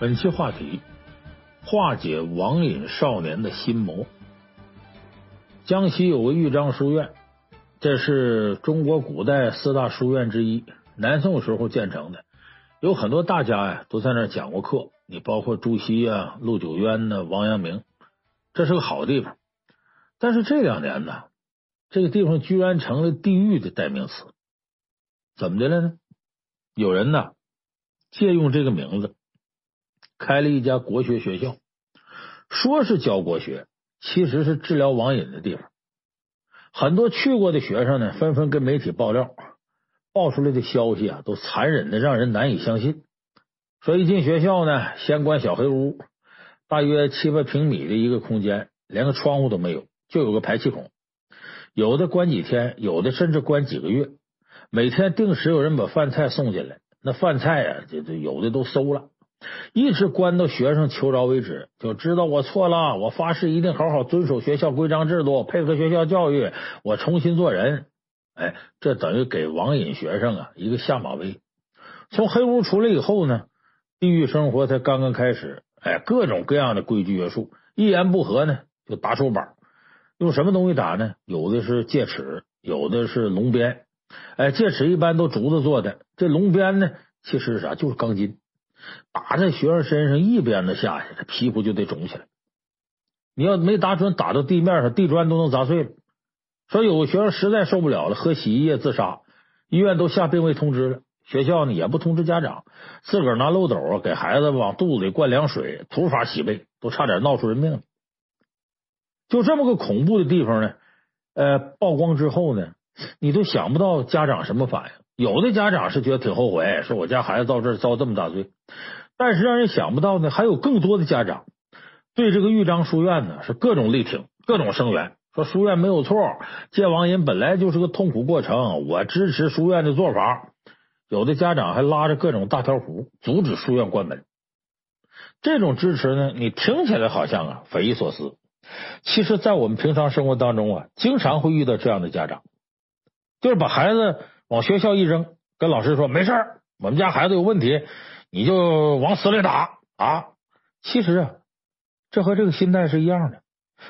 本期话题：化解网瘾少年的心魔。江西有个豫章书院，这是中国古代四大书院之一，南宋时候建成的，有很多大家呀都在那儿讲过课。你包括朱熹啊、陆九渊呢、王阳明，这是个好地方。但是这两年呢，这个地方居然成了地狱的代名词。怎么的了呢？有人呢借用这个名字。开了一家国学学校，说是教国学，其实是治疗网瘾的地方。很多去过的学生呢，纷纷跟媒体爆料，爆出来的消息啊，都残忍的让人难以相信。说一进学校呢，先关小黑屋，大约七八平米的一个空间，连个窗户都没有，就有个排气孔。有的关几天，有的甚至关几个月。每天定时有人把饭菜送进来，那饭菜啊，这这有的都馊了。一直关到学生求饶为止，就知道我错了，我发誓一定好好遵守学校规章制度，配合学校教育，我重新做人。哎，这等于给网瘾学生啊一个下马威。从黑屋出来以后呢，地狱生活才刚刚开始。哎，各种各样的规矩约束，一言不合呢就打手板，用什么东西打呢？有的是戒尺，有的是龙鞭。哎，戒尺一般都竹子做的，这龙鞭呢，其实是啥？就是钢筋。打在学生身上一鞭子下去，这皮肤就得肿起来。你要没打准，打到地面上，地砖都能砸碎了。说有个学生实在受不了了，喝洗衣液自杀，医院都下病危通知了，学校呢也不通知家长，自个儿拿漏斗啊给孩子往肚子里灌凉水，土法洗胃，都差点闹出人命了。就这么个恐怖的地方呢，呃，曝光之后呢，你都想不到家长什么反应。有的家长是觉得挺后悔，说我家孩子到这儿遭这么大罪，但是让人想不到呢，还有更多的家长对这个豫章书院呢是各种力挺，各种声援，说书院没有错，戒网瘾本来就是个痛苦过程，我支持书院的做法。有的家长还拉着各种大条幅阻止书院关门。这种支持呢，你听起来好像啊匪夷所思，其实，在我们平常生活当中啊，经常会遇到这样的家长，就是把孩子。往学校一扔，跟老师说没事儿，我们家孩子有问题，你就往死里打啊！其实啊，这和这个心态是一样的。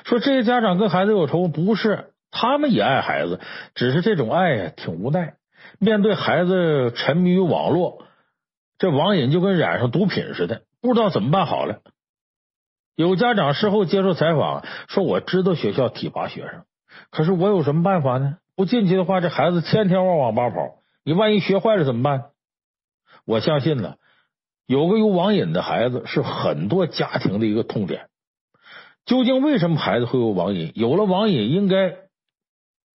说这些家长跟孩子有仇，不是他们也爱孩子，只是这种爱呀挺无奈。面对孩子沉迷于网络，这网瘾就跟染上毒品似的，不知道怎么办好了。有家长事后接受采访说：“我知道学校体罚学生，可是我有什么办法呢？”不进去的话，这孩子天天往网吧跑，你万一学坏了怎么办？我相信呢，有个有网瘾的孩子是很多家庭的一个痛点。究竟为什么孩子会有网瘾？有了网瘾，应该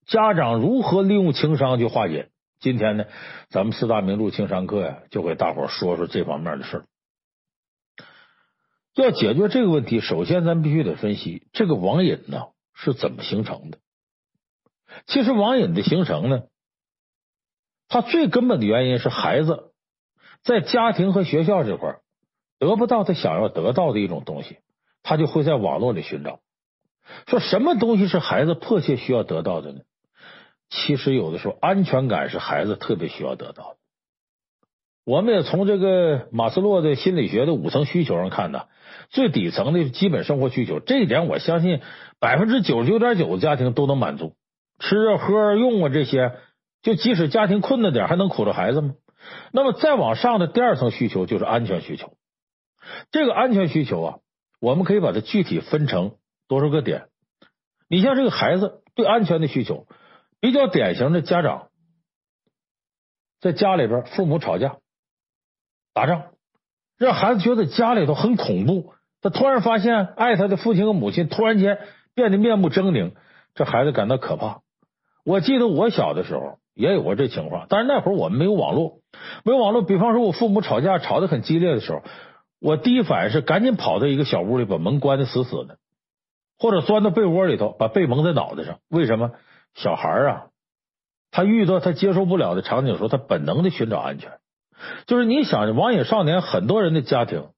家长如何利用情商去化解？今天呢，咱们四大名著情商课呀，就给大伙说说这方面的事儿。要解决这个问题，首先咱必须得分析这个网瘾呢是怎么形成的。其实网瘾的形成呢，它最根本的原因是孩子在家庭和学校这块得不到他想要得到的一种东西，他就会在网络里寻找。说什么东西是孩子迫切需要得到的呢？其实有的时候安全感是孩子特别需要得到的。我们也从这个马斯洛的心理学的五层需求上看呢，最底层的基本生活需求，这一点我相信百分之九十九点九的家庭都能满足。吃啊喝啊用啊这些，就即使家庭困难点，还能苦着孩子吗？那么再往上的第二层需求就是安全需求。这个安全需求啊，我们可以把它具体分成多少个点。你像这个孩子对安全的需求，比较典型的家长，在家里边父母吵架、打仗，让孩子觉得家里头很恐怖。他突然发现爱他的父亲和母亲突然间变得面目狰狞，这孩子感到可怕。我记得我小的时候也有过这情况，但是那会儿我们没有网络，没有网络。比方说，我父母吵架吵得很激烈的时候，我第一反应是赶紧跑到一个小屋里，把门关得死死的，或者钻到被窝里头，把被蒙在脑袋上。为什么？小孩啊，他遇到他接受不了的场景的时候，他本能的寻找安全。就是你想，网瘾少年很多人的家庭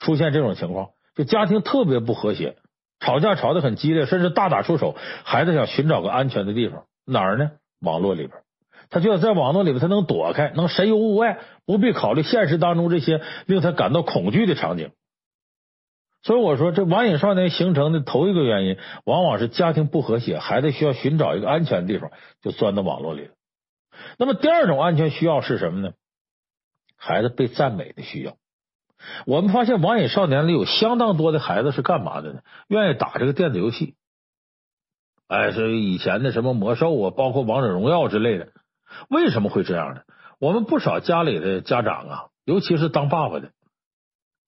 出现这种情况，就家庭特别不和谐。吵架吵得很激烈，甚至大打出手。孩子想寻找个安全的地方，哪儿呢？网络里边，他觉得在网络里边他能躲开，能神游物外，不必考虑现实当中这些令他感到恐惧的场景。所以我说，这网瘾少年形成的头一个原因，往往是家庭不和谐，孩子需要寻找一个安全的地方，就钻到网络里了。那么第二种安全需要是什么呢？孩子被赞美的需要。我们发现网瘾少年里有相当多的孩子是干嘛的呢？愿意打这个电子游戏，哎，是以前的什么魔兽啊，包括王者荣耀之类的。为什么会这样呢？我们不少家里的家长啊，尤其是当爸爸的，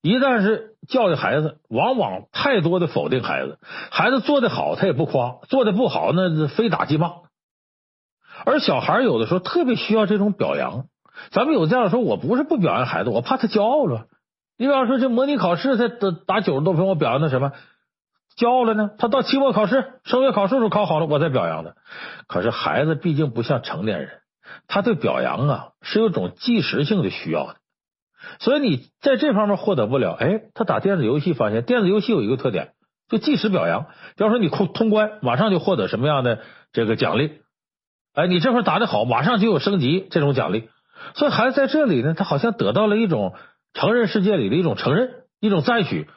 一旦是教育孩子，往往太多的否定孩子。孩子做得好，他也不夸；做得不好，那非打即骂。而小孩有的时候特别需要这种表扬。咱们有这样说，我不是不表扬孩子，我怕他骄傲了。你比方说，这模拟考试，他打九十多分，我表扬他什么？骄傲了呢？他到期末考试、升学考试的时候考好了，我再表扬他。可是孩子毕竟不像成年人，他对表扬啊是有种即时性的需要的。所以你在这方面获得不了。哎，他打电子游戏，发现电子游戏有一个特点，就即时表扬。比方说你通通关，马上就获得什么样的这个奖励？哎，你这会儿打得好，马上就有升级这种奖励。所以孩子在这里呢，他好像得到了一种。成人世界里的一种承认，一种赞许，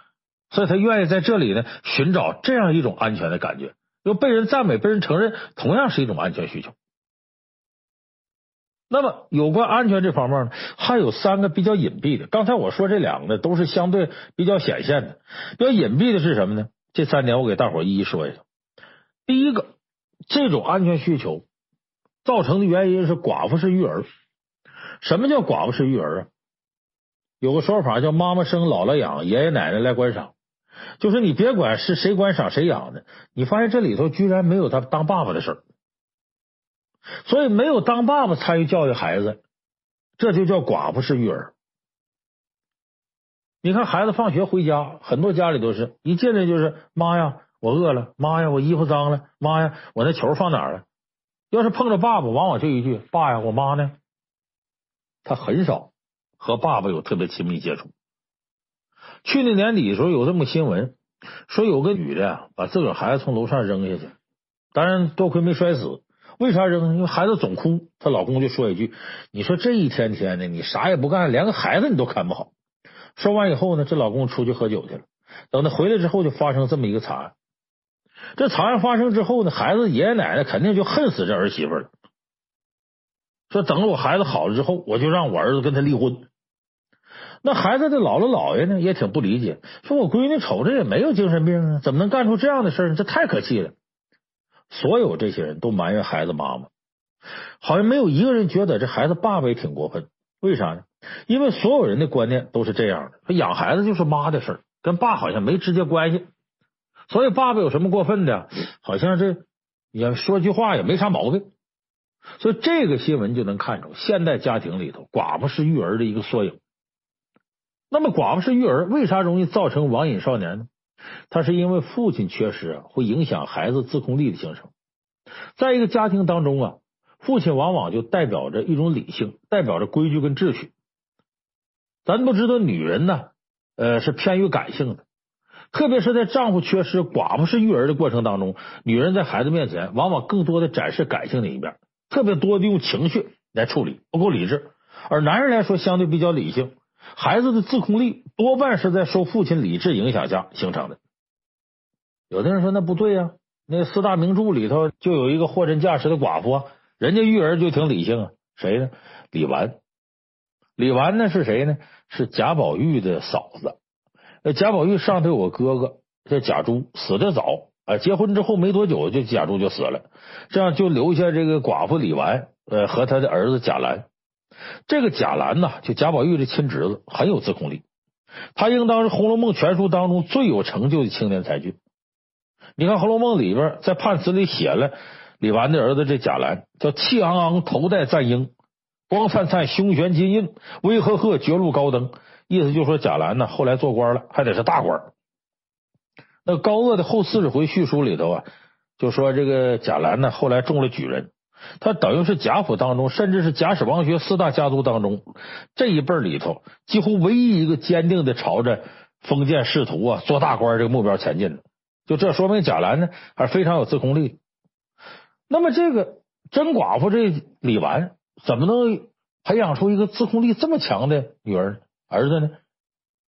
所以他愿意在这里呢寻找这样一种安全的感觉。又被人赞美、被人承认，同样是一种安全需求。那么，有关安全这方面呢，还有三个比较隐蔽的。刚才我说这两个呢都是相对比较显现的，比较隐蔽的是什么呢？这三点我给大伙一一说一下。第一个，这种安全需求造成的原因是寡妇式育儿。什么叫寡妇式育儿啊？有个说法叫“妈妈生，姥姥养，爷爷奶奶来观赏”，就是你别管是谁观赏谁养的，你发现这里头居然没有他当爸爸的事儿，所以没有当爸爸参与教育孩子，这就叫寡妇式育儿。你看孩子放学回家，很多家里都是一进来就是“妈呀，我饿了”，“妈呀，我衣服脏了”，“妈呀，我那球放哪儿了”。要是碰着爸爸，往往就一句“爸呀，我妈呢”，他很少。和爸爸有特别亲密接触。去年年底的时候，有这么个新闻，说有个女的把自个儿孩子从楼上扔下去，当然多亏没摔死。为啥扔呢？因为孩子总哭，她老公就说一句：“你说这一天天的，你啥也不干，连个孩子你都看不好。”说完以后呢，这老公出去喝酒去了。等他回来之后，就发生这么一个惨案。这惨案发生之后呢，孩子爷爷奶奶肯定就恨死这儿媳妇了。说等我孩子好了之后，我就让我儿子跟他离婚。那孩子的姥姥姥爷呢，也挺不理解，说我闺女瞅着也没有精神病啊，怎么能干出这样的事呢？这太可气了。所有这些人都埋怨孩子妈妈，好像没有一个人觉得这孩子爸爸也挺过分。为啥呢？因为所有人的观念都是这样的，养孩子就是妈的事儿，跟爸好像没直接关系。所以爸爸有什么过分的？好像这也说句话也没啥毛病。所以这个新闻就能看出现代家庭里头寡妇是育儿的一个缩影。那么寡妇式育儿为啥容易造成网瘾少年呢？他是因为父亲缺失啊，会影响孩子自控力的形成。在一个家庭当中啊，父亲往往就代表着一种理性，代表着规矩跟秩序。咱都知道，女人呢，呃，是偏于感性的，特别是在丈夫缺失、寡妇式育儿的过程当中，女人在孩子面前往往更多的展示感性的一面，特别多的用情绪来处理，不够理智。而男人来说，相对比较理性。孩子的自控力多半是在受父亲理智影响下形成的。有的人说那不对呀，那四大名著里头就有一个货真价实的寡妇，人家育儿就挺理性啊。谁呢？李纨。李纨呢是谁呢？是贾宝玉的嫂子。贾宝玉上头有个哥哥叫贾珠，死得早啊，结婚之后没多久就贾珠就死了，这样就留下这个寡妇李纨，呃，和他的儿子贾兰。这个贾兰呢，就贾宝玉的亲侄子，很有自控力。他应当是《红楼梦》全书当中最有成就的青年才俊。你看《红楼梦》里边在判词里写了李纨的儿子这贾兰，叫气昂昂，头戴簪缨，光灿灿，胸悬金印，威赫赫，绝路高登。意思就是说贾兰呢，后来做官了，还得是大官。那高鄂的后四十回叙述里头啊，就说这个贾兰呢，后来中了举人。他等于是贾府当中，甚至是贾史王薛四大家族当中这一辈里头，几乎唯一一个坚定的朝着封建仕途啊、做大官这个目标前进的。就这说明贾兰呢，还是非常有自控力。那么这个真寡妇这李纨，怎么能培养出一个自控力这么强的女儿儿子呢？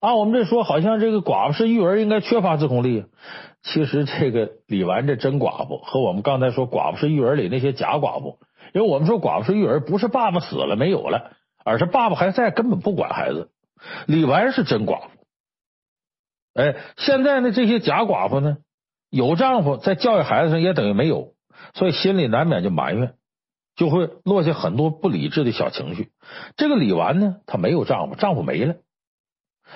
啊，我们这说好像这个寡妇式育儿应该缺乏自控力，其实这个李纨这真寡妇和我们刚才说寡妇式育儿里那些假寡妇，因为我们说寡妇式育儿不是爸爸死了没有了，而是爸爸还在，根本不管孩子。李纨是真寡妇，哎，现在呢这些假寡妇呢，有丈夫在教育孩子上也等于没有，所以心里难免就埋怨，就会落下很多不理智的小情绪。这个李纨呢，她没有丈夫，丈夫没了。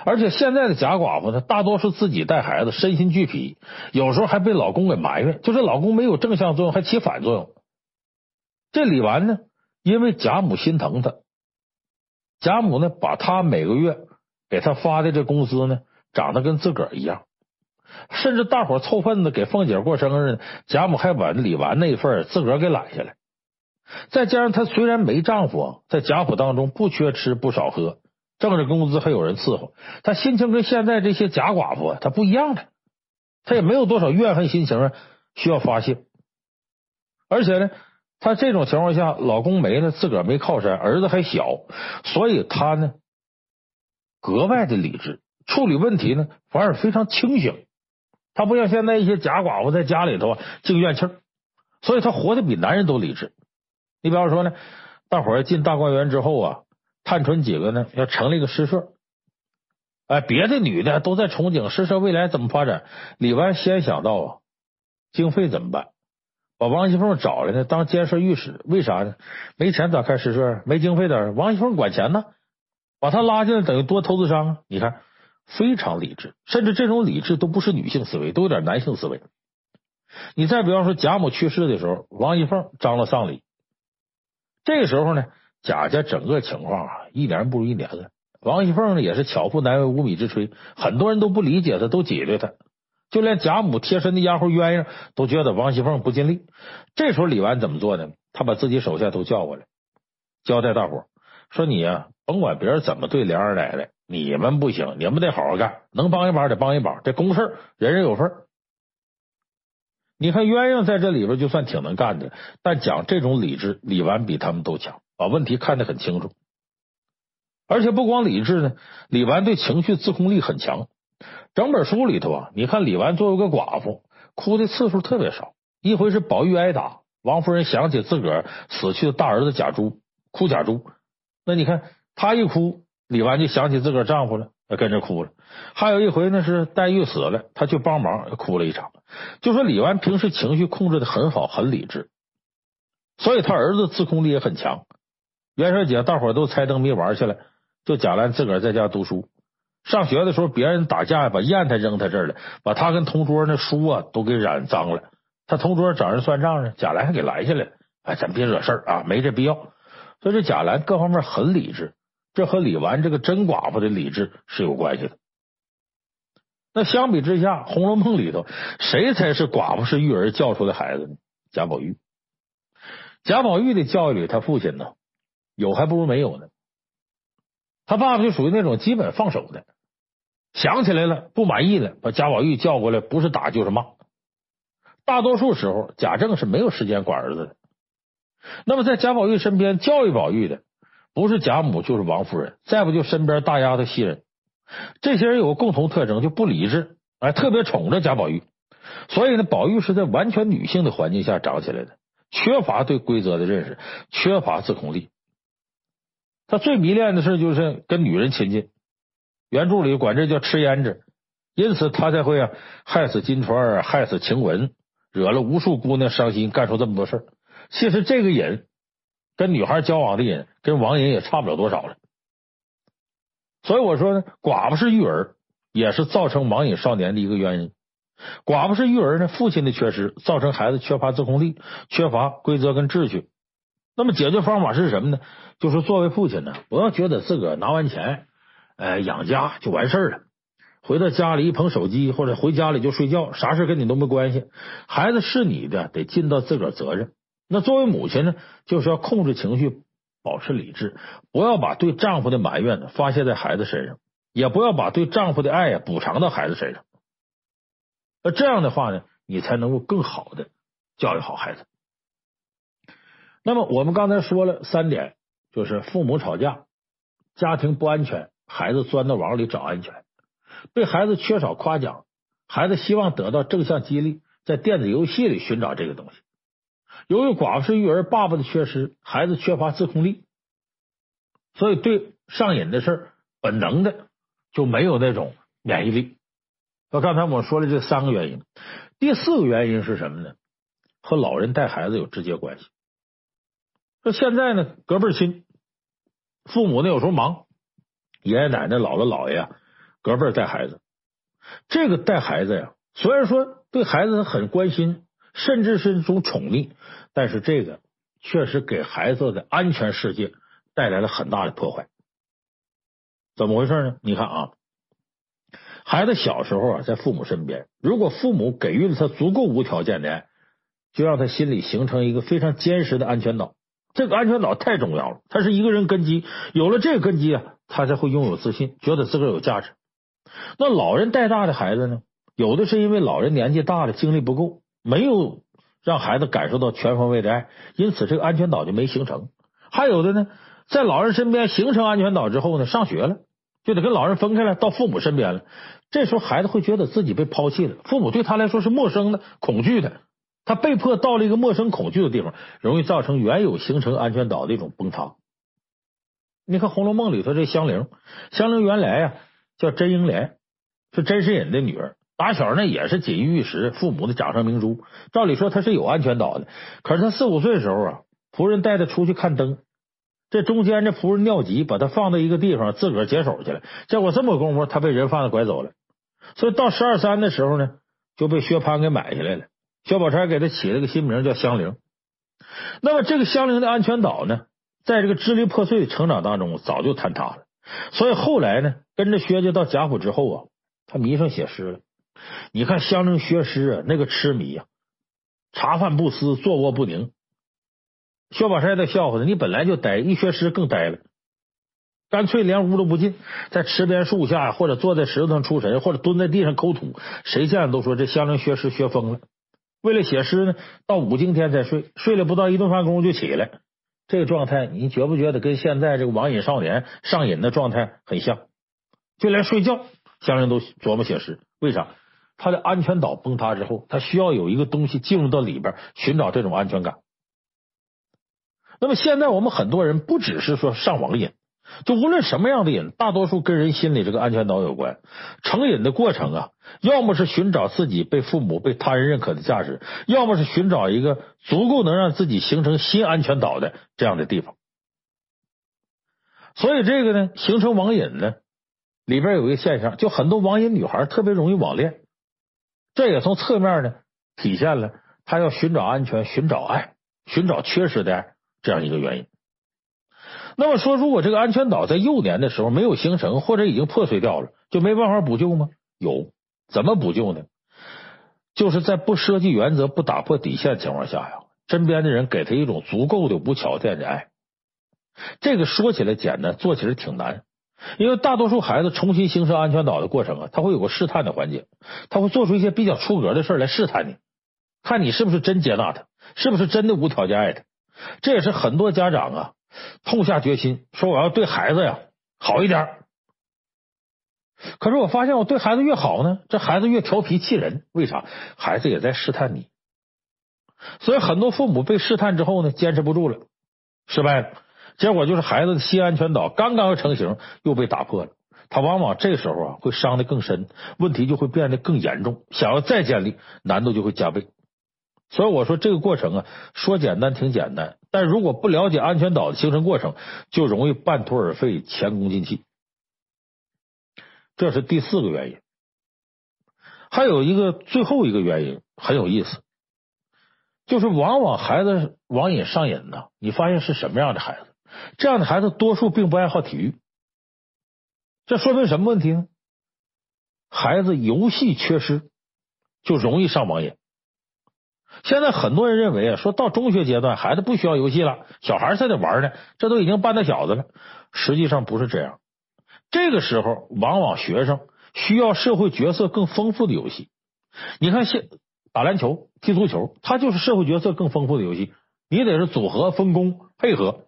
而且现在的假寡妇呢，大多是自己带孩子，身心俱疲，有时候还被老公给埋怨，就是老公没有正向作用，还起反作用。这李纨呢，因为贾母心疼她，贾母呢，把她每个月给她发的这工资呢，长得跟自个儿一样，甚至大伙凑份子给凤姐过生日，贾母还把李纨那一份自个儿给揽下来。再加上她虽然没丈夫，在贾府当中不缺吃不少喝。挣着工资还有人伺候，他心情跟现在这些假寡妇啊，他不一样的，他也没有多少怨恨心情啊需要发泄，而且呢，他这种情况下，老公没了，自个儿没靠山，儿子还小，所以他呢格外的理智，处理问题呢反而非常清醒。他不像现在一些假寡妇在家里头啊净怨气儿，所以他活得比男人都理智。你比方说呢，大伙儿进大观园之后啊。探春几个呢？要成立一个诗社，哎，别的女的都在憧憬诗社未来怎么发展。李纨先想到啊，经费怎么办？把王熙凤找来呢，当监视御史。为啥呢？没钱咋开诗社？没经费的，王熙凤管钱呢，把他拉进来等于多投资商啊。你看，非常理智，甚至这种理智都不是女性思维，都有点男性思维。你再比方说，贾母去世的时候，王熙凤张罗丧礼，这个时候呢？贾家整个情况啊，一年不如一年了。王熙凤呢，也是巧妇难为无米之炊，很多人都不理解她，都挤兑她。就连贾母贴身的丫鬟鸳鸯都觉得王熙凤不尽力。这时候李纨怎么做呢？他把自己手下都叫过来，交代大伙说：“你呀，甭管别人怎么对梁二奶奶，你们不行，你们得好好干，能帮一把得帮一把，这公事人人有份。你看鸳鸯在这里边就算挺能干的，但讲这种理智，李纨比他们都强。”把问题看得很清楚，而且不光理智呢，李纨对情绪自控力很强。整本书里头啊，你看李纨作为个寡妇，哭的次数特别少。一回是宝玉挨打，王夫人想起自个儿死去的大儿子贾珠，哭贾珠。那你看她一哭，李纨就想起自个儿丈夫了，跟着哭了。还有一回呢，是黛玉死了，她去帮忙，哭了一场。就说李纨平时情绪控制的很好，很理智，所以她儿子自控力也很强。元宵节，大伙都猜灯谜玩去了，就贾兰自个儿在家读书。上学的时候，别人打架把砚台扔他这儿了，把他跟同桌那书啊都给染脏了。他同桌找人算账呢，贾兰还给拦下来了。哎，咱别惹事儿啊，没这必要。所以这贾兰各方面很理智，这和李纨这个真寡妇的理智是有关系的。那相比之下，《红楼梦》里头谁才是寡妇式育儿教出的孩子呢？贾宝玉。贾宝玉的教育里，他父亲呢？有还不如没有呢。他爸爸就属于那种基本放手的，想起来了不满意了，把贾宝玉叫过来，不是打就是骂。大多数时候，贾政是没有时间管儿子的。那么在贾宝玉身边教育宝玉的，不是贾母就是王夫人，再不就身边大丫头袭人。这些人有个共同特征，就不理智，哎，特别宠着贾宝玉。所以呢，宝玉是在完全女性的环境下长起来的，缺乏对规则的认识，缺乏自控力。他最迷恋的事就是跟女人亲近，原著里管这叫吃胭脂，因此他才会啊害死金钏，害死晴雯，惹了无数姑娘伤心，干出这么多事。其实这个瘾跟女孩交往的瘾，跟网瘾也差不了多少了。所以我说呢，寡妇是育儿也是造成网瘾少年的一个原因。寡妇是育儿呢，父亲的缺失造成孩子缺乏自控力，缺乏规则跟秩序。那么解决方法是什么呢？就是作为父亲呢，不要觉得自个儿拿完钱，呃，养家就完事儿了。回到家里一捧手机，或者回家里就睡觉，啥事跟你都没关系。孩子是你的，得尽到自个儿责任。那作为母亲呢，就是要控制情绪，保持理智，不要把对丈夫的埋怨呢发泄在孩子身上，也不要把对丈夫的爱呀补偿到孩子身上。那这样的话呢，你才能够更好的教育好孩子。那么我们刚才说了三点，就是父母吵架，家庭不安全，孩子钻到网里找安全；对孩子缺少夸奖，孩子希望得到正向激励，在电子游戏里寻找这个东西。由于寡妇式育儿，爸爸的缺失，孩子缺乏自控力，所以对上瘾的事本能的就没有那种免疫力。那刚才我说了这三个原因，第四个原因是什么呢？和老人带孩子有直接关系。说现在呢，隔辈亲，父母呢有时候忙，爷爷奶奶、姥姥姥爷啊，隔辈带孩子，这个带孩子呀，虽然说对孩子很关心，甚至是一种宠溺，但是这个确实给孩子的安全世界带来了很大的破坏。怎么回事呢？你看啊，孩子小时候啊，在父母身边，如果父母给予了他足够无条件的爱，就让他心里形成一个非常坚实的安全岛。这个安全岛太重要了，它是一个人根基。有了这个根基啊，他才会拥有自信，觉得自个儿有价值。那老人带大的孩子呢？有的是因为老人年纪大了，精力不够，没有让孩子感受到全方位的爱，因此这个安全岛就没形成。还有的呢，在老人身边形成安全岛之后呢，上学了就得跟老人分开了，到父母身边了。这时候孩子会觉得自己被抛弃了，父母对他来说是陌生的、恐惧的。他被迫到了一个陌生、恐惧的地方，容易造成原有形成安全岛的一种崩塌。你看《红楼梦》里头这香菱，香菱原来呀叫甄英莲，是甄士隐的女儿，打小呢也是锦衣玉食，父母的掌上明珠。照理说她是有安全岛的，可是她四五岁的时候啊，仆人带她出去看灯，这中间这仆人尿急，把她放到一个地方自个儿解手去了，结果这么功夫，她被人贩子拐走了。所以到十二三的时候呢，就被薛蟠给买下来了。薛宝钗给他起了个新名叫香菱。那么这个香菱的安全岛呢，在这个支离破碎的成长当中，早就坍塌了。所以后来呢，跟着薛家到贾府之后啊，他迷上写诗了。你看香菱学诗啊，那个痴迷啊，茶饭不思，坐卧不宁。薛宝钗在笑话他，你本来就呆，一学诗更呆了，干脆连屋都不进，在池边树下或者坐在石头上出神，或者蹲在地上抠土，谁见了都说这香菱学诗学疯了。为了写诗呢，到五更天才睡，睡了不到一顿饭功夫就起来。这个状态，你觉不觉得跟现在这个网瘾少年上瘾的状态很像？就连睡觉，香菱都琢磨写诗。为啥？他的安全岛崩塌之后，他需要有一个东西进入到里边，寻找这种安全感。那么现在我们很多人不只是说上网瘾。就无论什么样的瘾，大多数跟人心里这个安全岛有关。成瘾的过程啊，要么是寻找自己被父母、被他人认可的价值，要么是寻找一个足够能让自己形成新安全岛的这样的地方。所以这个呢，形成网瘾呢，里边有一个现象，就很多网瘾女孩特别容易网恋，这也从侧面呢体现了她要寻找安全、寻找爱、寻找缺失的这样一个原因。那么说，如果这个安全岛在幼年的时候没有形成，或者已经破碎掉了，就没办法补救吗？有，怎么补救呢？就是在不涉及原则、不打破底线的情况下呀，身边的人给他一种足够的无条件的爱。这个说起来简单，做起来挺难，因为大多数孩子重新形成安全岛的过程啊，他会有个试探的环节，他会做出一些比较出格的事来试探你，看你是不是真接纳他，是不是真的无条件爱他。这也是很多家长啊。痛下决心说：“我要对孩子呀好一点。”可是我发现，我对孩子越好呢，这孩子越调皮气人。为啥？孩子也在试探你。所以很多父母被试探之后呢，坚持不住了，失败了。结果就是孩子的新安全岛刚刚成型，又被打破了。他往往这时候啊，会伤得更深，问题就会变得更严重。想要再建立，难度就会加倍。所以我说这个过程啊，说简单挺简单，但如果不了解安全岛的形成过程，就容易半途而废、前功尽弃。这是第四个原因。还有一个最后一个原因很有意思，就是往往孩子网瘾上瘾呢，你发现是什么样的孩子？这样的孩子多数并不爱好体育，这说明什么问题呢？孩子游戏缺失，就容易上网瘾。现在很多人认为啊，说到中学阶段，孩子不需要游戏了，小孩才得玩呢，这都已经半大小子了。实际上不是这样，这个时候往往学生需要社会角色更丰富的游戏。你看，现打篮球、踢足球，它就是社会角色更丰富的游戏。你得是组合、分工、配合。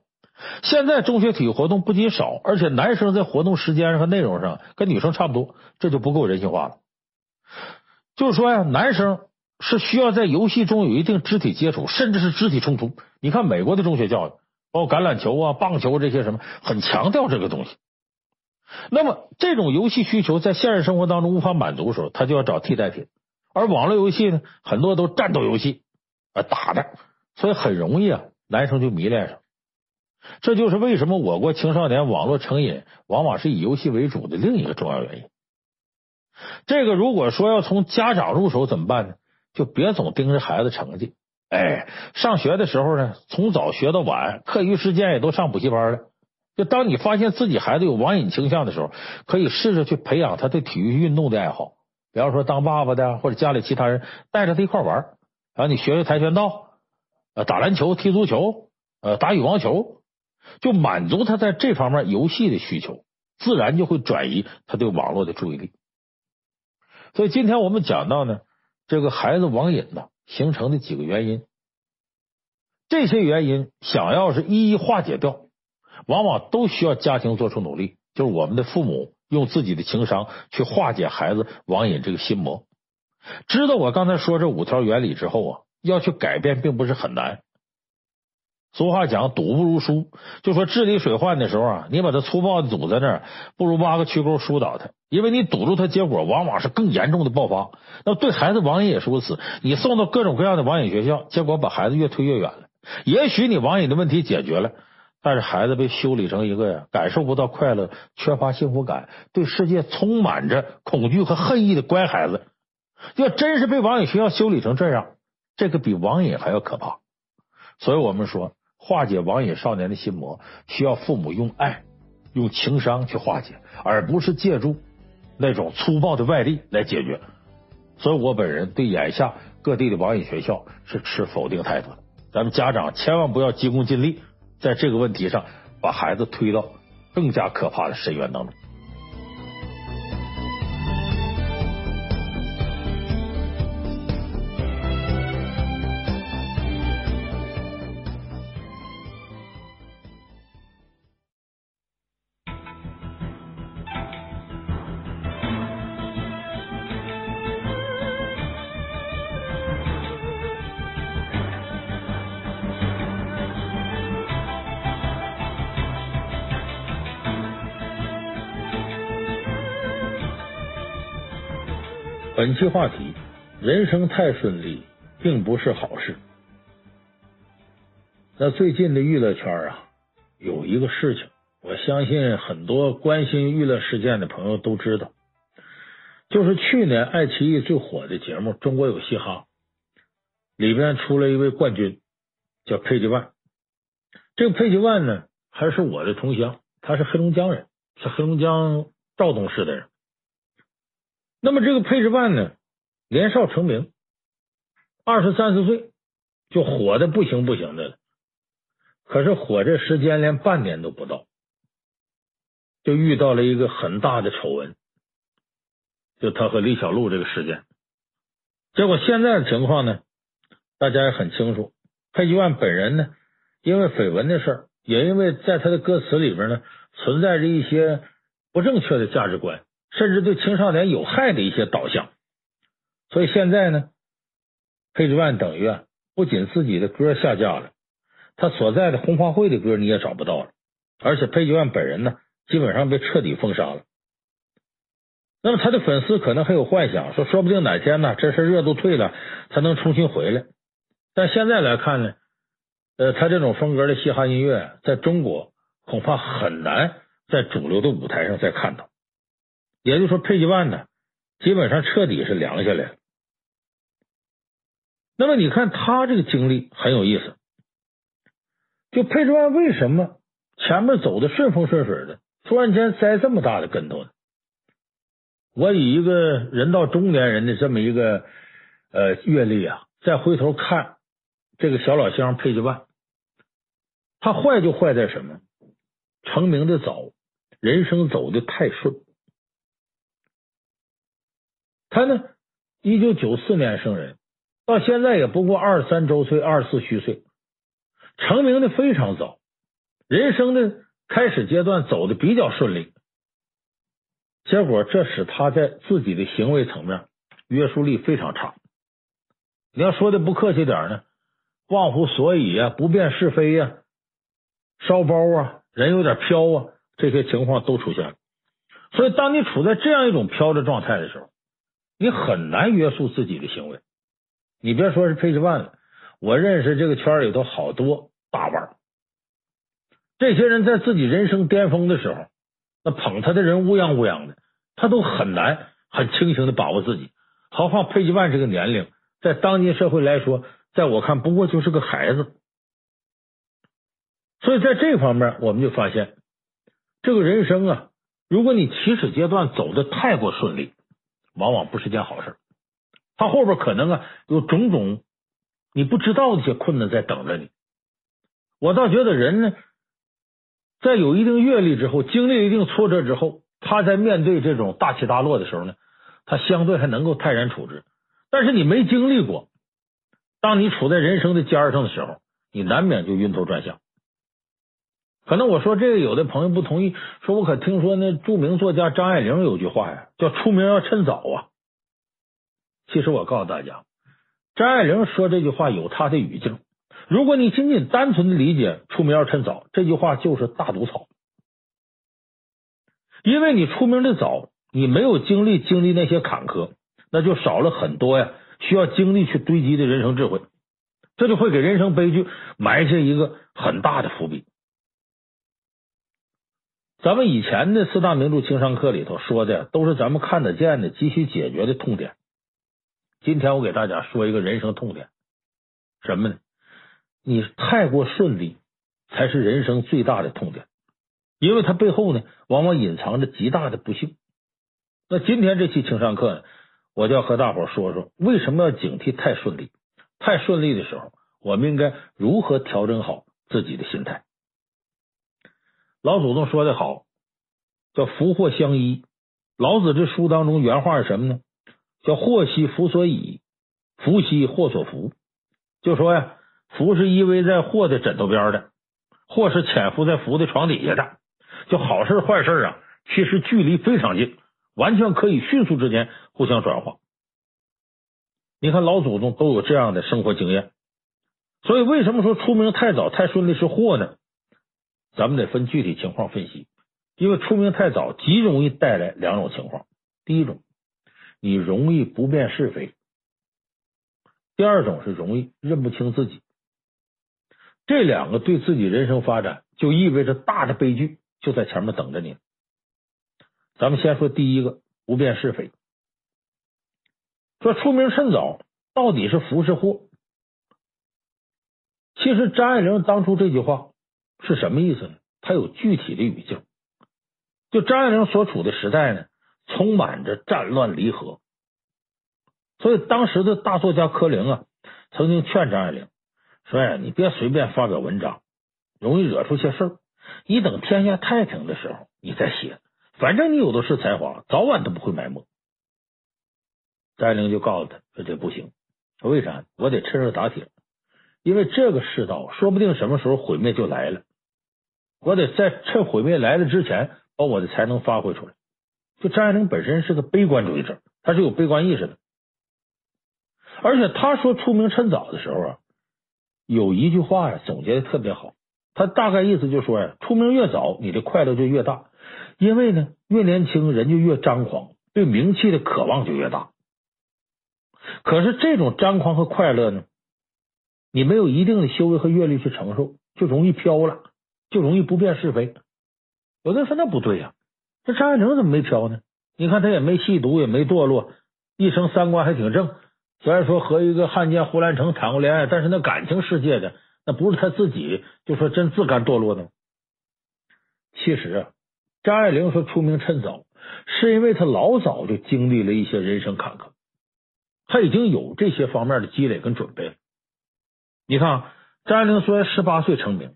现在中学体育活动不仅少，而且男生在活动时间和内容上跟女生差不多，这就不够人性化了。就是说呀，男生是需要在游戏中有一定肢体接触，甚至是肢体冲突。你看美国的中学教育，包括橄榄球啊、棒球这些什么，很强调这个东西。那么这种游戏需求在现实生活当中无法满足的时候，他就要找替代品。而网络游戏呢，很多都战斗游戏啊，打的，所以很容易啊，男生就迷恋上。这就是为什么我国青少年网络成瘾往往是以游戏为主的另一个重要原因。这个如果说要从家长入手怎么办呢？就别总盯着孩子成绩。哎，上学的时候呢，从早学到晚，课余时间也都上补习班了。就当你发现自己孩子有网瘾倾向的时候，可以试着去培养他对体育运动的爱好。比方说当爸爸的，或者家里其他人带着他一块玩，然后你学学跆拳道，呃，打篮球、踢足球，呃，打羽毛球。就满足他在这方面游戏的需求，自然就会转移他对网络的注意力。所以今天我们讲到呢，这个孩子网瘾呢形成的几个原因，这些原因想要是一一化解掉，往往都需要家庭做出努力，就是我们的父母用自己的情商去化解孩子网瘾这个心魔。知道我刚才说这五条原理之后啊，要去改变并不是很难。俗话讲，堵不如疏。就说治理水患的时候啊，你把他粗暴的堵在那儿，不如挖个渠沟疏导他。因为你堵住他，结果往往是更严重的爆发。那对孩子网瘾也是如此，你送到各种各样的网瘾学校，结果把孩子越推越远了。也许你网瘾的问题解决了，但是孩子被修理成一个呀，感受不到快乐、缺乏幸福感、对世界充满着恐惧和恨意的乖孩子。要真是被网瘾学校修理成这样，这个比网瘾还要可怕。所以我们说。化解网瘾少年的心魔，需要父母用爱、用情商去化解，而不是借助那种粗暴的外力来解决。所以我本人对眼下各地的网瘾学校是持否定态度的。咱们家长千万不要急功近利，在这个问题上把孩子推到更加可怕的深渊当中。期话题：人生太顺利并不是好事。那最近的娱乐圈啊，有一个事情，我相信很多关心娱乐事件的朋友都知道，就是去年爱奇艺最火的节目《中国有嘻哈》里边出了一位冠军，叫佩吉万。这个佩吉万呢，还是我的同乡，他是黑龙江人，是黑龙江肇东市的人。那么这个佩之万呢，年少成名，二十三四岁就火的不行不行的了。可是火这时间连半年都不到，就遇到了一个很大的丑闻，就他和李小璐这个事件。结果现在的情况呢，大家也很清楚。佩吉万本人呢，因为绯闻的事儿，也因为在他的歌词里边呢，存在着一些不正确的价值观。甚至对青少年有害的一些导向，所以现在呢，佩之万等于啊，不仅自己的歌下架了，他所在的红花会的歌你也找不到了，而且佩之万本人呢，基本上被彻底封杀了。那么他的粉丝可能还有幻想，说说不定哪天呢，这事热度退了，他能重新回来。但现在来看呢，呃，他这种风格的嘻哈音乐在中国恐怕很难在主流的舞台上再看到。也就是说，佩吉万呢，基本上彻底是凉下来了。那么，你看他这个经历很有意思。就佩吉万为什么前面走的顺风顺水的，突然间栽这么大的跟头呢？我以一个人到中年人的这么一个呃阅历啊，再回头看这个小老乡佩吉万，他坏就坏在什么？成名的早，人生走的太顺。他呢，一九九四年生人，到现在也不过二十三周岁，二十四虚岁，成名的非常早。人生的开始阶段走的比较顺利，结果这使他在自己的行为层面约束力非常差。你要说的不客气点呢，忘乎所以呀，不辨是非呀，烧包啊，人有点飘啊，这些情况都出现了。所以，当你处在这样一种飘的状态的时候，你很难约束自己的行为。你别说是佩奇万了，我认识这个圈里头好多大腕，这些人在自己人生巅峰的时候，那捧他的人乌泱乌泱的，他都很难很清醒的把握自己。何况佩奇万这个年龄，在当今社会来说，在我看不过就是个孩子。所以在这方面，我们就发现，这个人生啊。如果你起始阶段走的太过顺利，往往不是件好事。他后边可能啊有种种你不知道的一些困难在等着你。我倒觉得人呢，在有一定阅历之后，经历一定挫折之后，他在面对这种大起大落的时候呢，他相对还能够泰然处之。但是你没经历过，当你处在人生的尖儿上的时候，你难免就晕头转向。可能我说这个，有的朋友不同意，说我可听说那著名作家张爱玲有句话呀，叫“出名要趁早啊”。其实我告诉大家，张爱玲说这句话有她的语境。如果你仅仅单纯的理解“出名要趁早”这句话，就是大毒草。因为你出名的早，你没有经历经历那些坎坷，那就少了很多呀需要精力去堆积的人生智慧，这就会给人生悲剧埋下一个很大的伏笔。咱们以前的四大名著情商课里头说的都是咱们看得见的、急需解决的痛点。今天我给大家说一个人生痛点，什么呢？你太过顺利才是人生最大的痛点，因为它背后呢，往往隐藏着极大的不幸。那今天这期情商课呢，我就要和大伙说说，为什么要警惕太顺利？太顺利的时候，我们应该如何调整好自己的心态？老祖宗说的好，叫福祸相依。老子这书当中原话是什么呢？叫祸兮福所倚，福兮祸所伏。就说呀，福是依偎在祸的枕头边的，祸是潜伏在福的床底下的。就好事坏事啊，其实距离非常近，完全可以迅速之间互相转化。你看老祖宗都有这样的生活经验，所以为什么说出名太早太顺利是祸呢？咱们得分具体情况分析，因为出名太早极容易带来两种情况：第一种，你容易不辨是非；第二种是容易认不清自己。这两个对自己人生发展就意味着大的悲剧就在前面等着你。咱们先说第一个，不辨是非。说出名趁早到底是福是祸？其实张爱玲当初这句话。是什么意思呢？它有具体的语境。就张爱玲所处的时代呢，充满着战乱离合，所以当时的大作家柯林啊，曾经劝张爱玲说：“呀，你别随便发表文章，容易惹出些事儿。你等天下太平的时候，你再写，反正你有的是才华，早晚都不会埋没。”张爱玲就告诉他说：“这不行，说为啥？我得趁热打铁。”因为这个世道，说不定什么时候毁灭就来了。我得在趁毁灭来了之前，把我的才能发挥出来。就张爱玲本身是个悲观主义者，他是有悲观意识的。而且他说出名趁早的时候啊，有一句话呀，总结的特别好。他大概意思就说呀，出名越早，你的快乐就越大，因为呢，越年轻人就越张狂，对名气的渴望就越大。可是这种张狂和快乐呢？你没有一定的修为和阅历去承受，就容易飘了，就容易不辨是非。有的人说那不对呀，这张爱玲怎么没挑呢？你看她也没吸毒，也没堕落，一生三观还挺正。虽然说和一个汉奸胡兰成谈过恋爱，但是那感情世界的那不是他自己，就说真自甘堕落的吗。其实啊，张爱玲说出名趁早，是因为她老早就经历了一些人生坎坷，她已经有这些方面的积累跟准备了。你看，张爱玲虽然十八岁成名，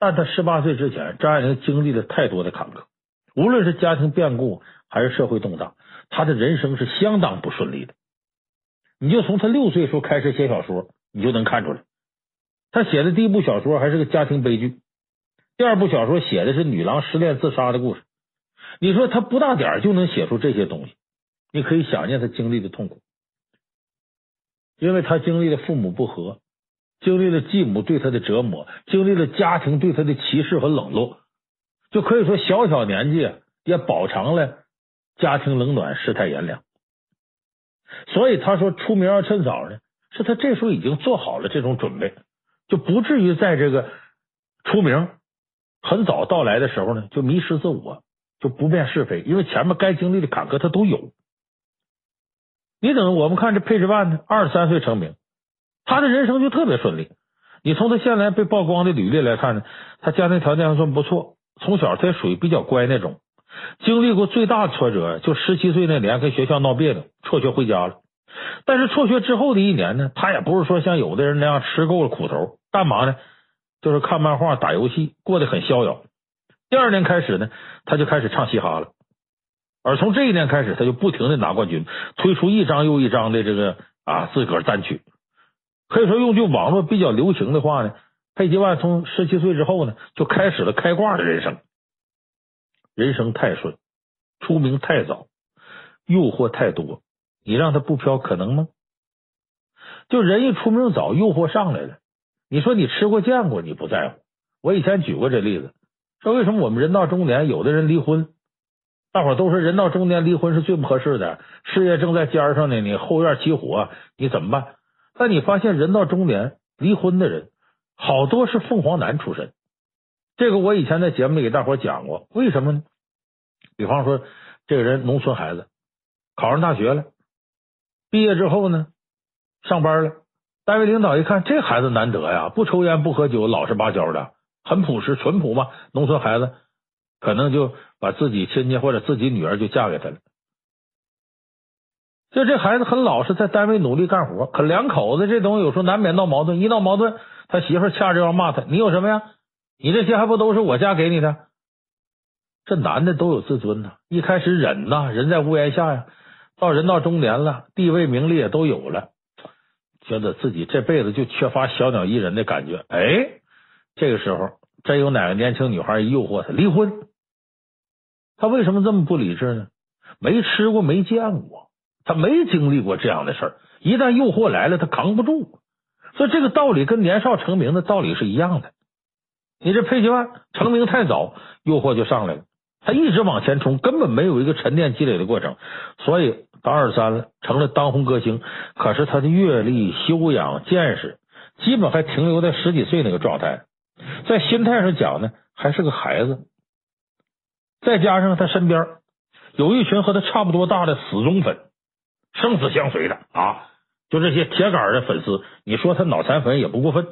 但他十八岁之前，张爱玲经历了太多的坎坷，无论是家庭变故还是社会动荡，她的人生是相当不顺利的。你就从她六岁时候开始写小说，你就能看出来，她写的第一部小说还是个家庭悲剧，第二部小说写的是女郎失恋自杀的故事。你说他不大点就能写出这些东西，你可以想象他经历的痛苦，因为他经历了父母不和，经历了继母对他的折磨，经历了家庭对他的歧视和冷落，就可以说小小年纪也饱尝了家庭冷暖、世态炎凉。所以他说出名要趁早呢，是他这时候已经做好了这种准备，就不至于在这个出名很早到来的时候呢，就迷失自我，就不辨是非。因为前面该经历的坎坷他都有。你等我们看这配置万呢，二十三岁成名，他的人生就特别顺利。你从他现在被曝光的履历来看呢，他家庭条件还算不错，从小他也属于比较乖那种。经历过最大的挫折，就十七岁那年跟学校闹别扭，辍学回家了。但是辍学之后的一年呢，他也不是说像有的人那样吃够了苦头，干嘛呢？就是看漫画、打游戏，过得很逍遥。第二年开始呢，他就开始唱嘻哈了。而从这一年开始，他就不停的拿冠军，推出一张又一张的这个啊自个儿单曲。可以说用句网络比较流行的话呢，佩吉万从十七岁之后呢，就开始了开挂的人生。人生太顺，出名太早，诱惑太多，你让他不飘可能吗？就人一出名早，诱惑上来了。你说你吃过见过，你不在乎。我以前举过这例子，说为什么我们人到中年，有的人离婚，大伙都说人到中年离婚是最不合适的，事业正在尖上呢，你后院起火，你怎么办？但你发现人到中年离婚的人，好多是凤凰男出身。这个我以前在节目里给大伙讲过，为什么呢？比方说，这个人农村孩子考上大学了，毕业之后呢，上班了，单位领导一看，这孩子难得呀，不抽烟不喝酒，老实巴交的，很朴实淳朴嘛。农村孩子可能就把自己亲戚或者自己女儿就嫁给他了。就这孩子很老实，在单位努力干活，可两口子这东西有时候难免闹矛盾，一闹矛盾，他媳妇掐着要骂他，你有什么呀？你这些还不都是我家给你的？这男的都有自尊呐，一开始忍呐，人在屋檐下呀，到人到中年了，地位名利也都有了，觉得自己这辈子就缺乏小鸟依人的感觉。哎，这个时候真有哪个年轻女孩诱惑他离婚，他为什么这么不理智呢？没吃过，没见过，他没经历过这样的事儿，一旦诱惑来了，他扛不住。所以这个道理跟年少成名的道理是一样的。你这佩吉万成名太早，诱惑就上来了。他一直往前冲，根本没有一个沉淀积累的过程，所以到二三了，成了当红歌星。可是他的阅历、修养、见识，基本还停留在十几岁那个状态。在心态上讲呢，还是个孩子。再加上他身边有一群和他差不多大的死忠粉，生死相随的啊，就这些铁杆的粉丝。你说他脑残粉也不过分。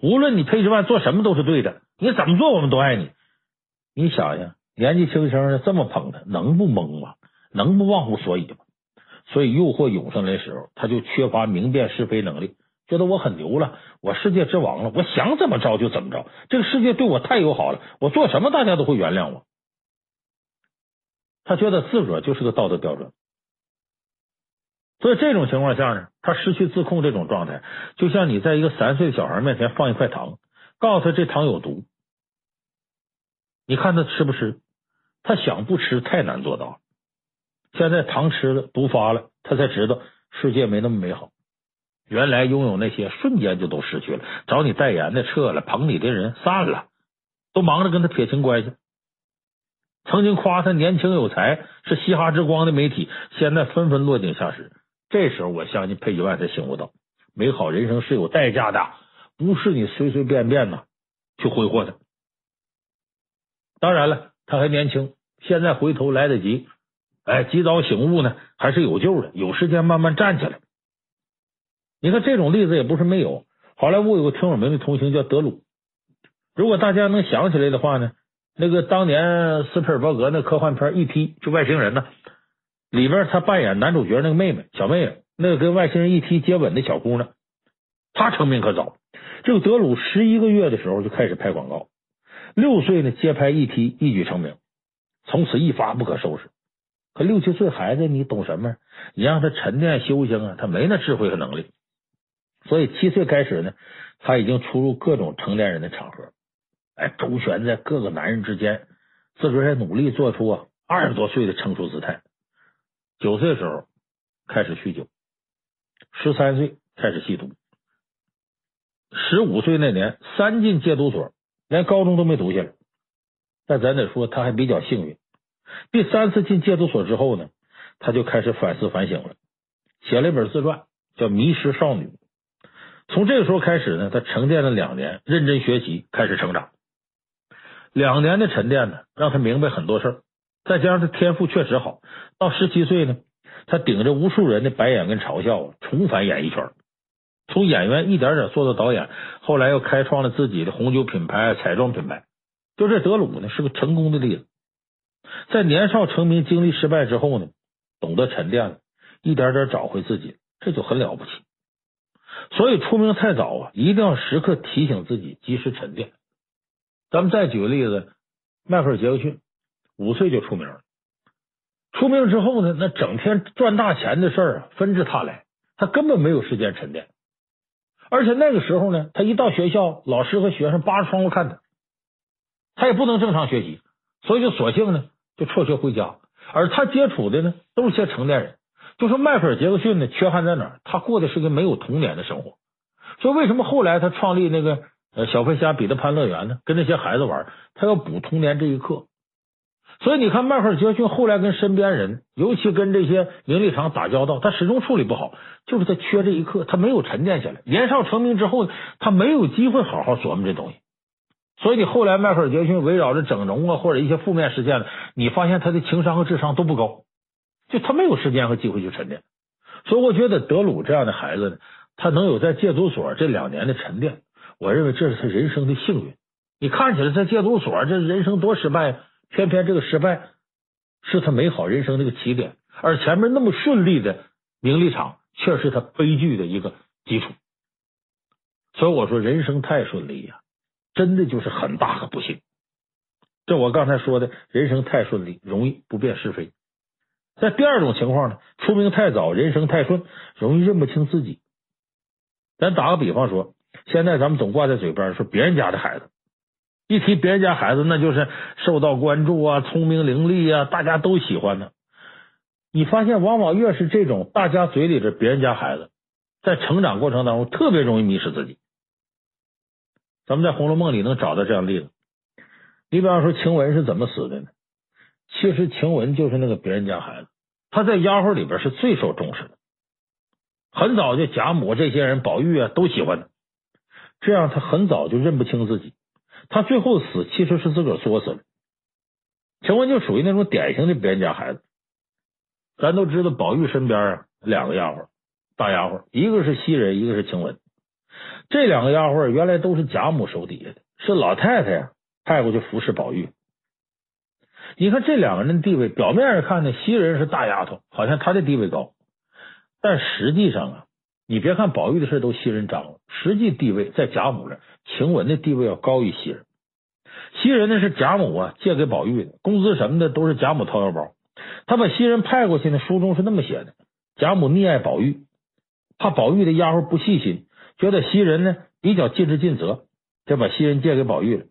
无论你佩吉万做什么都是对的，你怎么做我们都爱你。你想想，年纪轻轻的这么捧他，能不懵吗？能不忘乎所以吗？所以诱惑涌上来的时候，他就缺乏明辨是非能力，觉得我很牛了，我世界之王了，我想怎么着就怎么着，这个世界对我太友好了，我做什么大家都会原谅我。他觉得自个儿就是个道德标准。所以这种情况下呢，他失去自控这种状态，就像你在一个三岁小孩面前放一块糖，告诉他这糖有毒，你看他吃不吃？他想不吃太难做到了。现在糖吃了，毒发了，他才知道世界没那么美好。原来拥有那些瞬间就都失去了，找你代言的撤了，捧你的人散了，都忙着跟他撇清关系。曾经夸他年轻有才，是嘻哈之光的媒体，现在纷纷落井下石。这时候，我相信佩吉万才醒悟到，美好人生是有代价的，不是你随随便便呐去挥霍的。当然了，他还年轻，现在回头来得及，哎，及早醒悟呢，还是有救的，有时间慢慢站起来。你看这种例子也不是没有，好莱坞有个挺有名的童星叫德鲁，如果大家能想起来的话呢，那个当年斯皮尔伯格那科幻片《E.T.》就外星人呢。里边他扮演男主角那个妹妹，小妹妹，那个跟外星人一踢接吻的小姑娘，她成名可早。这个德鲁十一个月的时候就开始拍广告，六岁呢接拍一踢一举成名，从此一发不可收拾。可六七岁孩子你懂什么？你让他沉淀修行啊，他没那智慧和能力。所以七岁开始呢，他已经出入各种成年人的场合。哎，周旋在各个男人之间，自个儿也努力做出啊二十多岁的成熟姿态。九岁时候开始酗酒，十三岁开始吸毒，十五岁那年三进戒毒所，连高中都没读下来。但咱得说，他还比较幸运。第三次进戒毒所之后呢，他就开始反思反省了，写了一本自传，叫《迷失少女》。从这个时候开始呢，他沉淀了两年，认真学习，开始成长。两年的沉淀呢，让他明白很多事儿。再加上他天赋确实好，到十七岁呢，他顶着无数人的白眼跟嘲笑，重返演艺圈，从演员一点点做到导演，后来又开创了自己的红酒品牌、彩妆品牌。就这德鲁呢，是个成功的例子。在年少成名、经历失败之后呢，懂得沉淀了，一点点找回自己，这就很了不起。所以出名太早啊，一定要时刻提醒自己及时沉淀。咱们再举个例子，迈克尔·杰克逊五岁就出名了，出名之后呢，那整天赚大钱的事儿啊，纷至沓来，他根本没有时间沉淀。而且那个时候呢，他一到学校，老师和学生扒着窗户看他，他也不能正常学习，所以就索性呢。就辍学回家，而他接触的呢都是些成年人。就说迈克尔·杰克逊呢，缺憾在哪？他过的是个没有童年的生活。所以为什么后来他创立那个呃小飞侠彼得潘乐园呢？跟那些孩子玩，他要补童年这一课。所以你看，迈克尔·杰克逊后来跟身边人，尤其跟这些名利场打交道，他始终处理不好，就是他缺这一刻，他没有沉淀下来。年少成名之后，他没有机会好好琢磨这东西。所以你后来迈克尔·杰克逊围绕着整容啊，或者一些负面事件，你发现他的情商和智商都不高，就他没有时间和机会去沉淀。所以我觉得德鲁这样的孩子呢，他能有在戒毒所这两年的沉淀，我认为这是他人生的幸运。你看起来在戒毒所这人生多失败，偏偏这个失败是他美好人生的一个起点，而前面那么顺利的名利场却是他悲剧的一个基础。所以我说人生太顺利呀。真的就是很大的不幸。这我刚才说的人生太顺利，容易不辨是非。那第二种情况呢，出名太早，人生太顺，容易认不清自己。咱打个比方说，现在咱们总挂在嘴边说别人家的孩子，一提别人家孩子，那就是受到关注啊，聪明伶俐啊，大家都喜欢呢。你发现，往往越是这种大家嘴里的别人家孩子，在成长过程当中特别容易迷失自己。咱们在《红楼梦》里能找到这样例子。你比方说，晴雯是怎么死的呢？其实晴雯就是那个别人家孩子，她在丫鬟里边是最受重视的。很早就贾母这些人，宝玉啊都喜欢她，这样她很早就认不清自己。她最后死其实是自个儿作死了。晴雯就属于那种典型的别人家孩子。咱都知道，宝玉身边啊两个丫鬟，大丫鬟，一个是袭人，一个是晴雯。这两个丫鬟原来都是贾母手底下的，是老太太呀派过去服侍宝玉。你看这两个人的地位，表面上看呢，袭人是大丫头，好像她的地位高，但实际上啊，你别看宝玉的事都袭人掌握，实际地位在贾母这，晴雯的地位要高于袭人。袭人呢是贾母啊借给宝玉的，工资什么的都是贾母掏腰包。他把袭人派过去呢，书中是那么写的：贾母溺爱宝玉，怕宝玉的丫鬟不细心。觉得袭人呢比较尽职尽责，就把袭人借给宝玉了。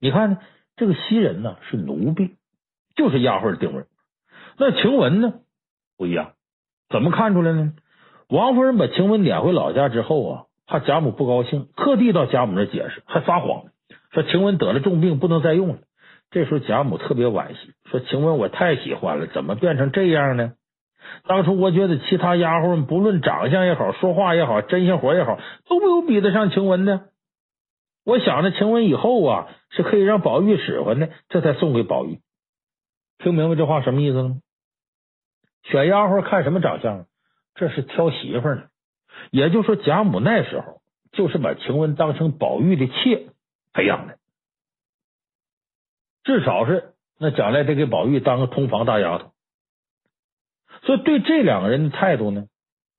你看呢，这个袭人呢是奴婢，就是丫鬟的定位。那晴雯呢不一样，怎么看出来呢？王夫人把晴雯撵回老家之后啊，怕贾母不高兴，特地到贾母那解释，还撒谎说晴雯得了重病，不能再用了。这时候贾母特别惋惜，说晴雯我太喜欢了，怎么变成这样呢？当初我觉得其他丫鬟不论长相也好，说话也好，针线活也好，都没有比得上晴雯的。我想着晴雯以后啊是可以让宝玉使唤的，这才送给宝玉。听明白这话什么意思了吗？选丫鬟看什么长相？这是挑媳妇呢。也就是说，贾母那时候就是把晴雯当成宝玉的妾培养的，至少是那将来得给宝玉当个通房大丫头。所以对这两个人的态度呢，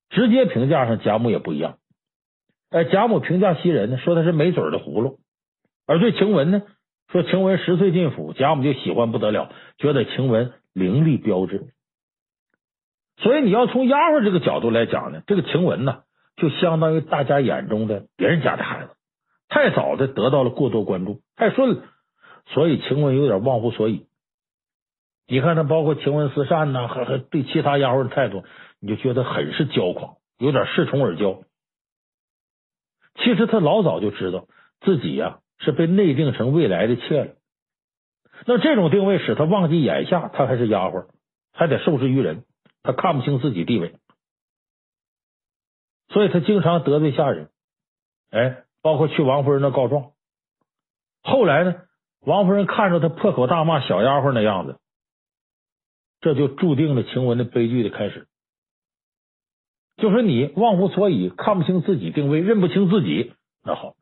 直接评价上贾母也不一样。哎，贾母评价袭人呢，说她是没嘴的葫芦；而对晴雯呢，说晴雯十岁进府，贾母就喜欢不得了，觉得晴雯伶俐标致。所以你要从丫鬟这个角度来讲呢，这个晴雯呢，就相当于大家眼中的别人家的孩子，太早的得到了过多关注，太顺了，所以晴雯有点忘乎所以。你看他包括晴雯四扇呐，和和对其他丫鬟的态度，你就觉得很是骄狂，有点恃宠而骄。其实他老早就知道自己呀、是被内定成未来的妾了。那这种定位使他忘记眼下他还是丫鬟，还得受制于人，他看不清自己地位，所以他经常得罪下人。哎，包括去王夫人那告状。后来呢，王夫人看着他破口大骂小丫鬟的样子。这就注定了晴雯的悲剧的开始。就说你忘乎所以，看不清自己定位，认不清自己，那好，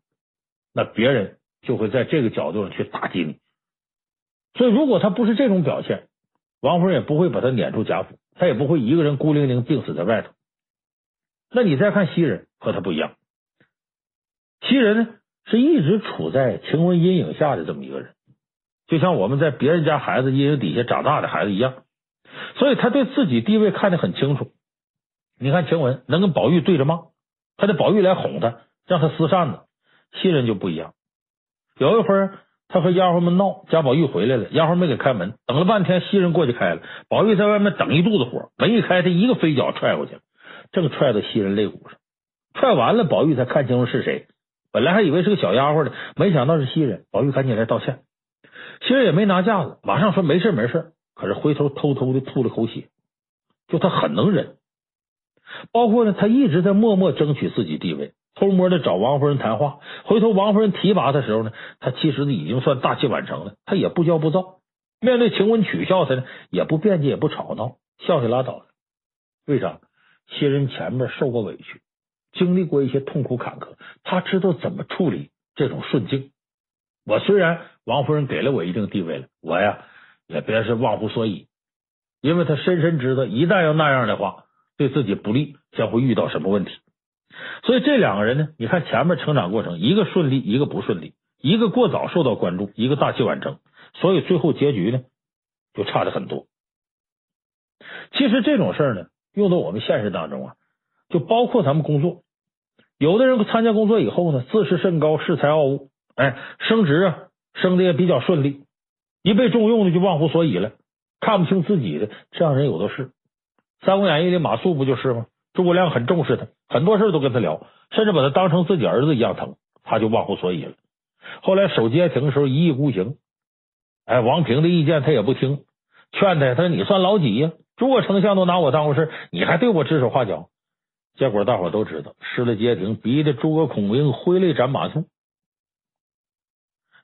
那别人就会在这个角度上去打击你。所以，如果他不是这种表现，王夫人也不会把他撵出贾府，他也不会一个人孤零零病死在外头。那你再看袭人，和他不一样。袭人呢，是一直处在晴雯阴影下的这么一个人，就像我们在别人家孩子阴影底下长大的孩子一样。所以他对自己地位看得很清楚。你看晴雯能跟宝玉对着骂，他得宝玉来哄他，让他撕扇子。袭人就不一样。有一回，他和丫鬟们闹，贾宝玉回来了，丫鬟没给开门，等了半天，袭人过去开了。宝玉在外面等一肚子火，门一开，他一个飞脚踹过去了，正踹到袭人肋骨上。踹完了，宝玉才看清楚是谁。本来还以为是个小丫鬟呢，没想到是袭人。宝玉赶紧来道歉，袭人也没拿架子，马上说没事没事。可是回头偷偷的吐了口血，就他很能忍。包括呢，他一直在默默争取自己地位，偷摸的找王夫人谈话。回头王夫人提拔的时候呢，他其实已经算大器晚成了。他也不骄不躁，面对晴雯取笑他呢，也不辩解，也不吵闹，笑笑拉倒了。为啥？新人前面受过委屈，经历过一些痛苦坎坷，他知道怎么处理这种顺境。我虽然王夫人给了我一定地位了，我呀。也别是忘乎所以，因为他深深知道，一旦要那样的话，对自己不利，将会遇到什么问题。所以这两个人呢，你看前面成长过程，一个顺利，一个不顺利，一个过早受到关注，一个大器晚成，所以最后结局呢，就差的很多。其实这种事儿呢，用到我们现实当中啊，就包括咱们工作，有的人参加工作以后呢，自视甚高，恃才傲物，哎，升职啊，升的也比较顺利。一被重用的就忘乎所以了，看不清自己的这样人有的是。《三国演义》里马谡不就是吗？诸葛亮很重视他，很多事都跟他聊，甚至把他当成自己儿子一样疼，他就忘乎所以了。后来守街亭的时候一意孤行，哎，王平的意见他也不听，劝他，他说你算老几呀？诸葛丞相都拿我当回事，你还对我指手画脚。结果大伙都知道，失了街亭，逼得诸葛孔明挥泪斩马谡。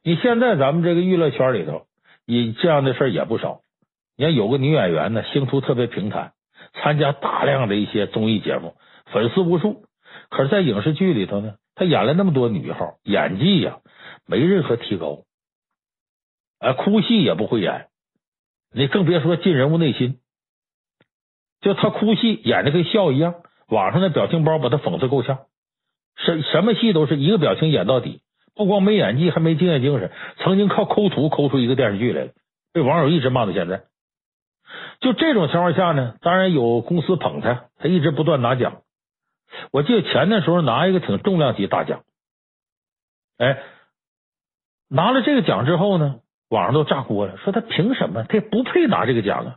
你现在咱们这个娱乐圈里头。你这样的事儿也不少。你看有个女演员呢，星途特别平坦，参加大量的一些综艺节目，粉丝无数。可是，在影视剧里头呢，她演了那么多女一号，演技呀没任何提高，哎，哭戏也不会演。你更别说进人物内心，就她哭戏演的跟笑一样，网上的表情包把她讽刺够呛，什什么戏都是一个表情演到底。不光没演技，还没敬业精神。曾经靠抠图抠出一个电视剧来了，被网友一直骂到现在。就这种情况下呢，当然有公司捧他，他一直不断拿奖。我记得前那时候拿一个挺重量级大奖，哎，拿了这个奖之后呢，网上都炸锅了，说他凭什么？他也不配拿这个奖啊！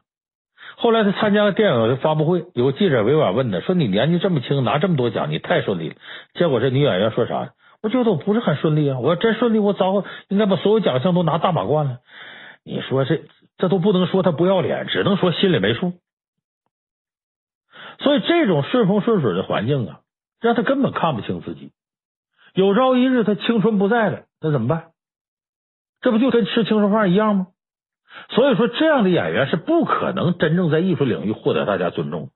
后来他参加了电影的发布会，有个记者委婉问他，说你年纪这么轻，拿这么多奖，你太顺利了。结果这女演员说啥？我觉得我不是很顺利啊！我要真顺利，我早应该把所有奖项都拿大满贯了。你说这这都不能说他不要脸，只能说心里没数。所以这种顺风顺水的环境啊，让他根本看不清自己。有朝一日他青春不在了，那怎么办？这不就跟吃青春饭一样吗？所以说，这样的演员是不可能真正在艺术领域获得大家尊重。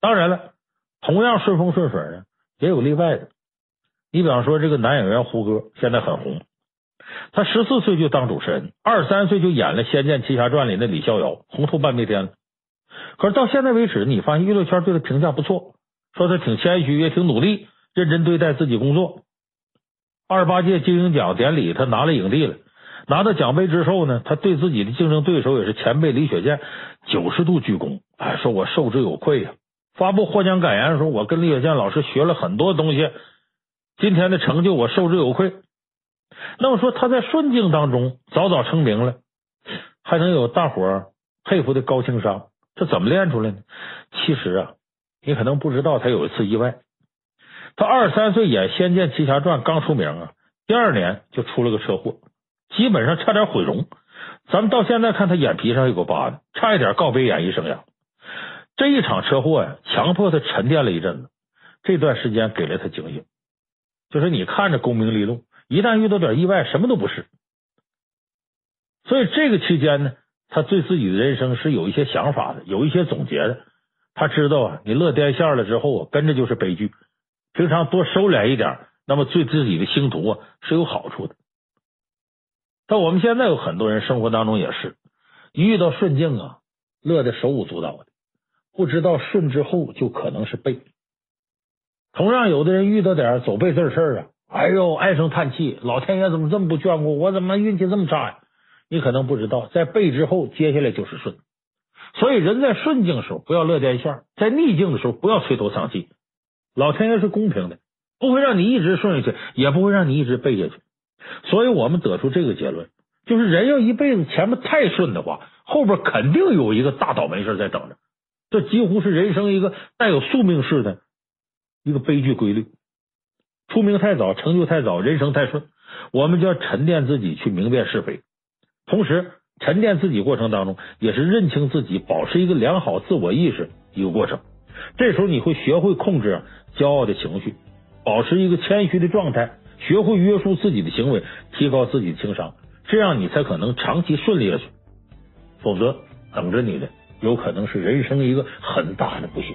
当然了，同样顺风顺水呢，也有例外的。你比方说，这个男演员胡歌现在很红，他十四岁就当主持人，二十三岁就演了《仙剑奇侠传》里的李逍遥，红透半边天。可是到现在为止，你发现娱乐圈对他评价不错，说他挺谦虚，也挺努力，认真对待自己工作。二十八届金鹰奖典礼，他拿了影帝了，拿到奖杯之后呢，他对自己的竞争对手也是前辈李雪健九十度鞠躬，哎，说我受之有愧呀。发布获奖感言的时候，我跟李雪健老师学了很多东西。今天的成就，我受之有愧。那么说他在顺境当中早早成名了，还能有大伙儿佩服的高情商，这怎么练出来呢？其实啊，你可能不知道，他有一次意外。他二十三岁演《仙剑奇侠传》刚出名啊，第二年就出了个车祸，基本上差点毁容。咱们到现在看他眼皮上有个疤呢，差一点告别演艺生涯。这一场车祸呀，强迫他沉淀了一阵子。这段时间给了他警醒，就是你看着功名利禄，一旦遇到点意外，什么都不是。所以这个期间呢，他对自己的人生是有一些想法的，有一些总结的。他知道啊，你乐颠线了之后啊，跟着就是悲剧。平常多收敛一点，那么对自己的星途啊是有好处的。但我们现在有很多人生活当中也是，一遇到顺境啊，乐得手舞足蹈的，不知道顺之后就可能是背。同样，有的人遇到点走背字事儿啊，哎呦，唉声叹气，老天爷怎么这么不眷顾我？怎么运气这么差呀？你可能不知道，在背之后，接下来就是顺。所以，人在顺境的时候不要乐颠线，在逆境的时候不要垂头丧气。老天爷是公平的，不会让你一直顺下去，也不会让你一直背下去。所以我们得出这个结论，就是人要一辈子前面太顺的话，后边肯定有一个大倒霉事在等着。这几乎是人生一个带有宿命式的一个悲剧规律。出名太早，成就太早，人生太顺，我们就要沉淀自己去明辨是非。同时，沉淀自己过程当中，也是认清自己，保持一个良好自我意识一个过程。这时候你会学会控制骄傲的情绪，保持一个谦虚的状态，学会约束自己的行为，提高自己的情商，这样你才可能长期顺利下去。否则，等着你的有可能是人生一个很大的不幸。